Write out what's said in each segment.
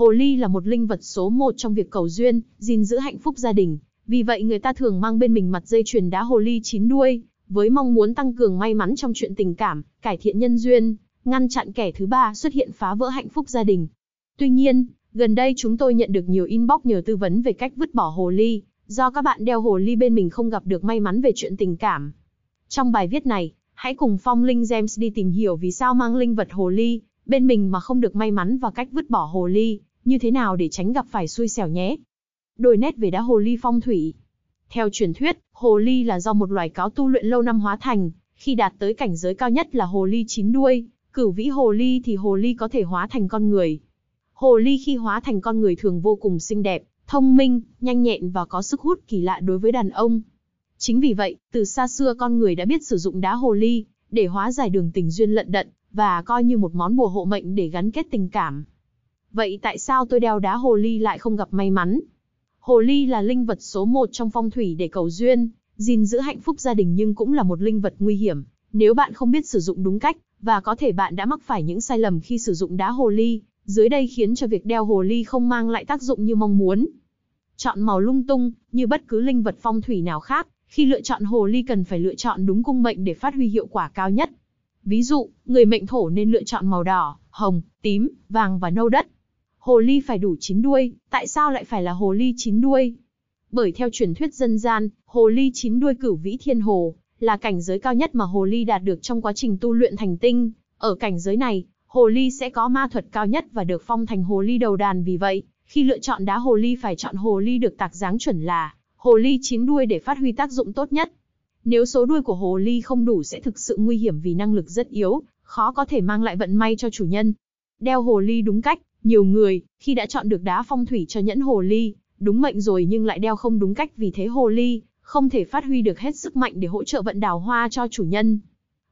Hồ ly là một linh vật số một trong việc cầu duyên, gìn giữ hạnh phúc gia đình. Vì vậy người ta thường mang bên mình mặt dây chuyền đá hồ ly chín đuôi, với mong muốn tăng cường may mắn trong chuyện tình cảm, cải thiện nhân duyên, ngăn chặn kẻ thứ ba xuất hiện phá vỡ hạnh phúc gia đình. Tuy nhiên, gần đây chúng tôi nhận được nhiều inbox nhờ tư vấn về cách vứt bỏ hồ ly, do các bạn đeo hồ ly bên mình không gặp được may mắn về chuyện tình cảm. Trong bài viết này, hãy cùng Phong Linh James đi tìm hiểu vì sao mang linh vật hồ ly bên mình mà không được may mắn và cách vứt bỏ hồ ly, như thế nào để tránh gặp phải xui xẻo nhé. Đổi nét về đá hồ ly phong thủy. Theo truyền thuyết, hồ ly là do một loài cáo tu luyện lâu năm hóa thành, khi đạt tới cảnh giới cao nhất là hồ ly chín đuôi, cửu vĩ hồ ly thì hồ ly có thể hóa thành con người. Hồ ly khi hóa thành con người thường vô cùng xinh đẹp, thông minh, nhanh nhẹn và có sức hút kỳ lạ đối với đàn ông. Chính vì vậy, từ xa xưa con người đã biết sử dụng đá hồ ly để hóa giải đường tình duyên lận đận và coi như một món bùa hộ mệnh để gắn kết tình cảm. Vậy tại sao tôi đeo đá hồ ly lại không gặp may mắn? Hồ ly là linh vật số một trong phong thủy để cầu duyên, gìn giữ hạnh phúc gia đình nhưng cũng là một linh vật nguy hiểm. Nếu bạn không biết sử dụng đúng cách, và có thể bạn đã mắc phải những sai lầm khi sử dụng đá hồ ly, dưới đây khiến cho việc đeo hồ ly không mang lại tác dụng như mong muốn. Chọn màu lung tung, như bất cứ linh vật phong thủy nào khác, khi lựa chọn hồ ly cần phải lựa chọn đúng cung mệnh để phát huy hiệu quả cao nhất. Ví dụ, người mệnh thổ nên lựa chọn màu đỏ, hồng, tím, vàng và nâu đất. Hồ ly phải đủ chín đuôi, tại sao lại phải là hồ ly chín đuôi? Bởi theo truyền thuyết dân gian, hồ ly chín đuôi cửu vĩ thiên hồ, là cảnh giới cao nhất mà hồ ly đạt được trong quá trình tu luyện thành tinh. Ở cảnh giới này, hồ ly sẽ có ma thuật cao nhất và được phong thành hồ ly đầu đàn vì vậy, khi lựa chọn đá hồ ly phải chọn hồ ly được tạc dáng chuẩn là hồ ly chín đuôi để phát huy tác dụng tốt nhất. Nếu số đuôi của hồ ly không đủ sẽ thực sự nguy hiểm vì năng lực rất yếu, khó có thể mang lại vận may cho chủ nhân. Đeo hồ ly đúng cách, nhiều người, khi đã chọn được đá phong thủy cho nhẫn hồ ly, đúng mệnh rồi nhưng lại đeo không đúng cách vì thế hồ ly, không thể phát huy được hết sức mạnh để hỗ trợ vận đào hoa cho chủ nhân.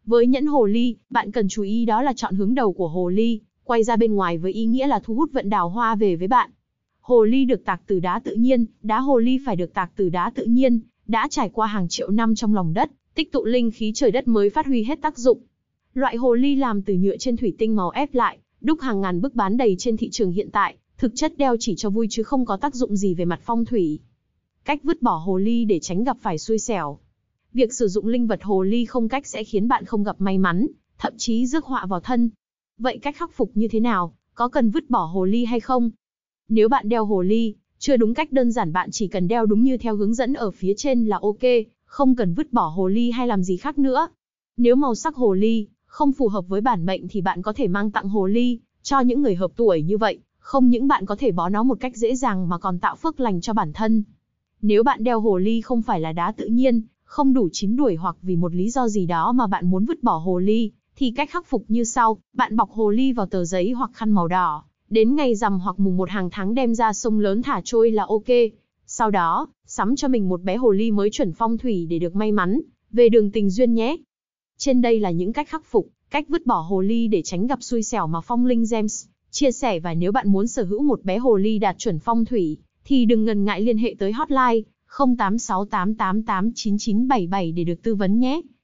Với nhẫn hồ ly, bạn cần chú ý đó là chọn hướng đầu của hồ ly, quay ra bên ngoài với ý nghĩa là thu hút vận đào hoa về với bạn. Hồ ly được tạc từ đá tự nhiên, đá hồ ly phải được tạc từ đá tự nhiên, đã trải qua hàng triệu năm trong lòng đất, tích tụ linh khí trời đất mới phát huy hết tác dụng. Loại hồ ly làm từ nhựa trên thủy tinh màu ép lại, đúc hàng ngàn bức bán đầy trên thị trường hiện tại, thực chất đeo chỉ cho vui chứ không có tác dụng gì về mặt phong thủy. Cách vứt bỏ hồ ly để tránh gặp phải xui xẻo. Việc sử dụng linh vật hồ ly không cách sẽ khiến bạn không gặp may mắn, thậm chí rước họa vào thân. Vậy cách khắc phục như thế nào? Có cần vứt bỏ hồ ly hay không? Nếu bạn đeo hồ ly, chưa đúng cách đơn giản bạn chỉ cần đeo đúng như theo hướng dẫn ở phía trên là ok, không cần vứt bỏ hồ ly hay làm gì khác nữa. Nếu màu sắc hồ ly không phù hợp với bản mệnh thì bạn có thể mang tặng hồ ly cho những người hợp tuổi như vậy, không những bạn có thể bó nó một cách dễ dàng mà còn tạo phước lành cho bản thân. Nếu bạn đeo hồ ly không phải là đá tự nhiên, không đủ chín đuổi hoặc vì một lý do gì đó mà bạn muốn vứt bỏ hồ ly, thì cách khắc phục như sau, bạn bọc hồ ly vào tờ giấy hoặc khăn màu đỏ, đến ngày rằm hoặc mùng một hàng tháng đem ra sông lớn thả trôi là ok. Sau đó, sắm cho mình một bé hồ ly mới chuẩn phong thủy để được may mắn, về đường tình duyên nhé. Trên đây là những cách khắc phục, cách vứt bỏ hồ ly để tránh gặp xui xẻo mà Phong Linh Gems chia sẻ và nếu bạn muốn sở hữu một bé hồ ly đạt chuẩn phong thủy, thì đừng ngần ngại liên hệ tới hotline 0868889977 để được tư vấn nhé.